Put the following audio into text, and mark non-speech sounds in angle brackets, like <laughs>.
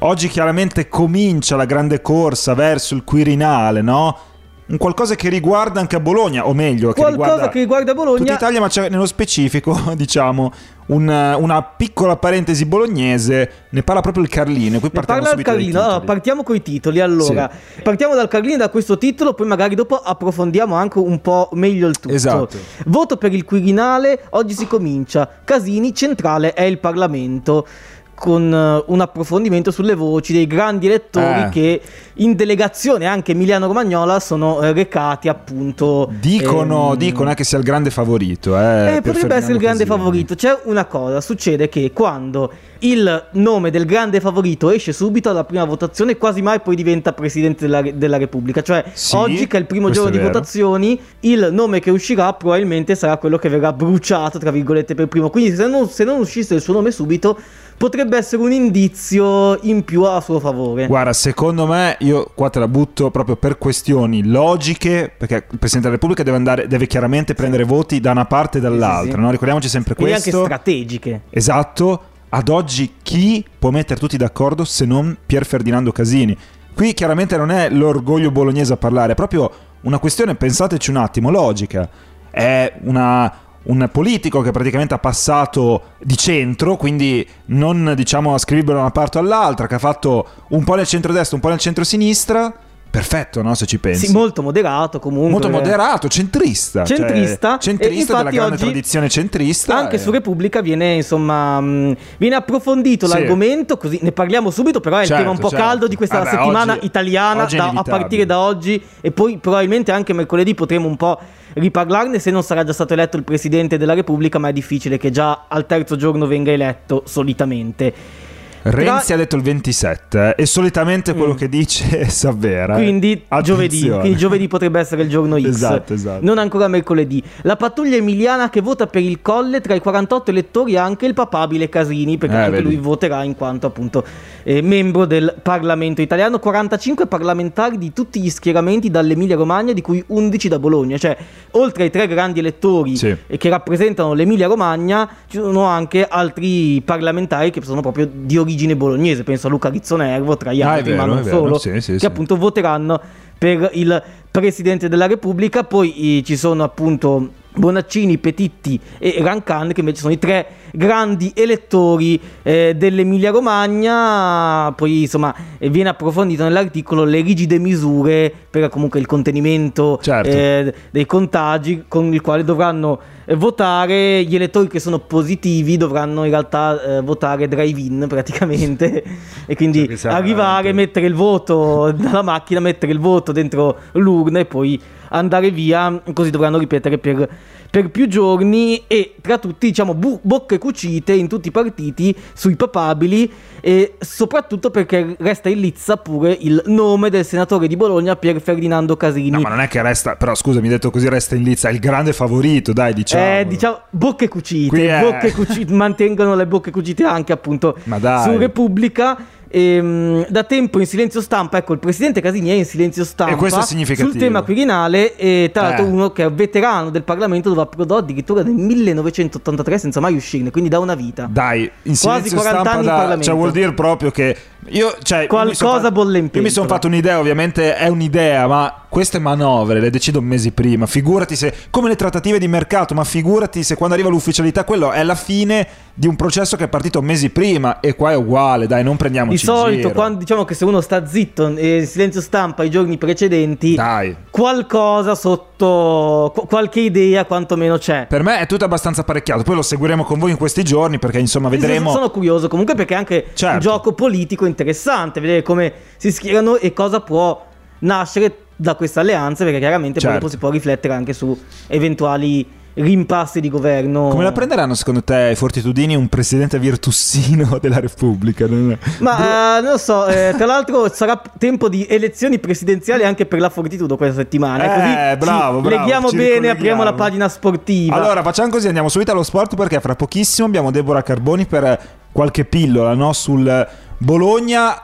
oggi chiaramente comincia la grande corsa verso il Quirinale, no? un qualcosa che riguarda anche a Bologna, o meglio, che qualcosa riguarda che riguarda Bologna. tutta Italia, ma c'è nello specifico, <laughs> diciamo, un- una piccola parentesi bolognese, ne parla proprio il Carlino. Qui partiamo parla il Carlino. Allora, partiamo con i titoli. Allora, partiamo dal Carlino da questo titolo, poi magari dopo approfondiamo anche un po' meglio il tutto. Esatto. Voto per il Quirinale, oggi si comincia. Casini, centrale è il Parlamento. Con eh, un approfondimento sulle voci dei grandi elettori Eh. che in delegazione anche Emiliano Romagnola sono eh, recati appunto. Dicono, ehm, dicono che sia il grande favorito. Eh, eh, potrebbe essere il grande Casini. favorito. C'è una cosa, succede che quando il nome del grande favorito esce subito alla prima votazione, quasi mai poi diventa presidente della, della Repubblica. Cioè, Sì, oggi che è il primo giorno di votazioni, il nome che uscirà probabilmente sarà quello che verrà bruciato, tra virgolette, per primo. Quindi se non, se non uscisse il suo nome subito, potrebbe essere un indizio in più a suo favore. Guarda, secondo me, io qua te la butto proprio per questioni logiche, perché il Presidente della Repubblica deve, andare, deve chiaramente prendere voti da una parte e dall'altra, Sì, sì. no? Ricordiamoci sempre Quindi anche questo. strategiche. Esatto, ad oggi chi può mettere tutti d'accordo se non Pier Ferdinando Casini? Qui chiaramente non è l'orgoglio bolognese a parlare, è proprio una questione, pensateci un attimo, logica. È una- un politico che praticamente ha passato di centro, quindi non diciamo ascrivibile da una parte o all'altra, che ha fatto un po' nel centro-destra, un po' nel centro-sinistra. Perfetto, no? Se ci pensi. Sì, molto moderato comunque. Molto moderato, centrista. cioè, Centrista. centrista E della grande oggi tradizione centrista. Anche e- su Repubblica viene insomma viene approfondito Sì. l'argomento, così ne parliamo subito, però è il Certo, tema un po' certo. caldo di questa Vabbè, settimana oggi- italiana oggi da- a partire da oggi e poi probabilmente anche mercoledì potremo un po' riparlarne se non sarà già stato eletto il Presidente della Repubblica, ma è difficile che già al terzo giorno venga eletto solitamente. Renzi Tra- ha detto il 27 eh, e solitamente quello Mm. che dice <laughs> si avvera. Quindi giovedì, quindi giovedì potrebbe essere il giorno X. Esatto, esatto. Non ancora mercoledì. La pattuglia emiliana che vota per il colle tra i 48 elettori anche il papabile Casini, perché Eh, anche vedi. lui voterà in quanto appunto eh, membro del Parlamento italiano. 45 parlamentari di tutti gli schieramenti dall'Emilia Romagna, di cui 11 da Bologna. Cioè, oltre ai tre grandi elettori Sì. eh, che rappresentano l'Emilia Romagna, ci sono anche altri parlamentari che sono proprio di origine bolognese. Penso a Luca Rizzonervo, tra gli Ah, altri, vero, ma non vero. solo, Sì, sì, che sì. appunto voteranno per il Presidente della Repubblica. Poi eh, ci sono appunto Bonaccini, Petitti e Rancan, che invece sono i tre grandi elettori eh, dell'Emilia Romagna. Poi insomma viene approfondito nell'articolo le rigide misure per comunque il contenimento Certo. eh, dei contagi con il quale dovranno eh, votare gli elettori che sono positivi dovranno in realtà eh, votare drive-in praticamente e quindi Cioè, arrivare, veramente- mettere il voto dalla macchina, mettere il voto dentro l'urna e poi andare via, così dovranno ripetere per, per più giorni e tra tutti diciamo bu- bocche cucite in tutti i partiti sui papabili e soprattutto perché resta in lizza pure il nome del senatore di Bologna Pier Ferdinando Casini. No, ma non è che resta, però scusami, detto così resta in lizza, è il grande favorito, dai, diciamo. Eh, diciamo bocche cucite, Qui è- bocche cucite, mantengono le bocche cucite anche appunto su Repubblica. Ehm, da tempo in silenzio stampa, ecco, il presidente Casini è in silenzio stampa E questo è significativo. sul tema Quirinale. E tra l'altro, Eh. uno che è veterano del Parlamento dove approdò addirittura nel 1983 senza mai uscirne, quindi da una vita. Dai, in Quasi silenzio 40 stampa anni in da- Parlamento. cioè vuol dire proprio che io, cioè, Qualcosa bolle in Io mi sono fatto un'idea, ovviamente è un'idea, ma queste manovre le decido mesi prima. Figurati se come le trattative di mercato, ma figurati se quando arriva l'ufficialità quello è la fine di un processo che è partito mesi prima e qua è uguale, dai, non prendiamoci Di solito, quando diciamo che se uno sta zitto e in silenzio stampa i giorni precedenti, Dai. Qualcosa sotto, qu- qualche idea quantomeno c'è. Per me è tutto abbastanza apparecchiato, poi lo seguiremo con voi in questi giorni perché insomma vedremo Sono curioso comunque perché è anche Certo. un gioco politico interessante, vedere come si schierano e cosa può nascere da questa alleanza, perché chiaramente poi Certo. dopo si può riflettere anche su eventuali rimpassi di governo. Come la prenderanno secondo te i Fortitudini un presidente virtussino <laughs> della Repubblica? Non è- Ma eh, non lo so, eh, tra l'altro sarà tempo di elezioni presidenziali anche per la Fortitudo questa settimana. Eh, così bravo, bravo, leghiamo bene, apriamo la pagina sportiva. Allora, facciamo così, andiamo subito allo sport perché fra pochissimo abbiamo Deborah Carboni per qualche pillola no? sul Bologna.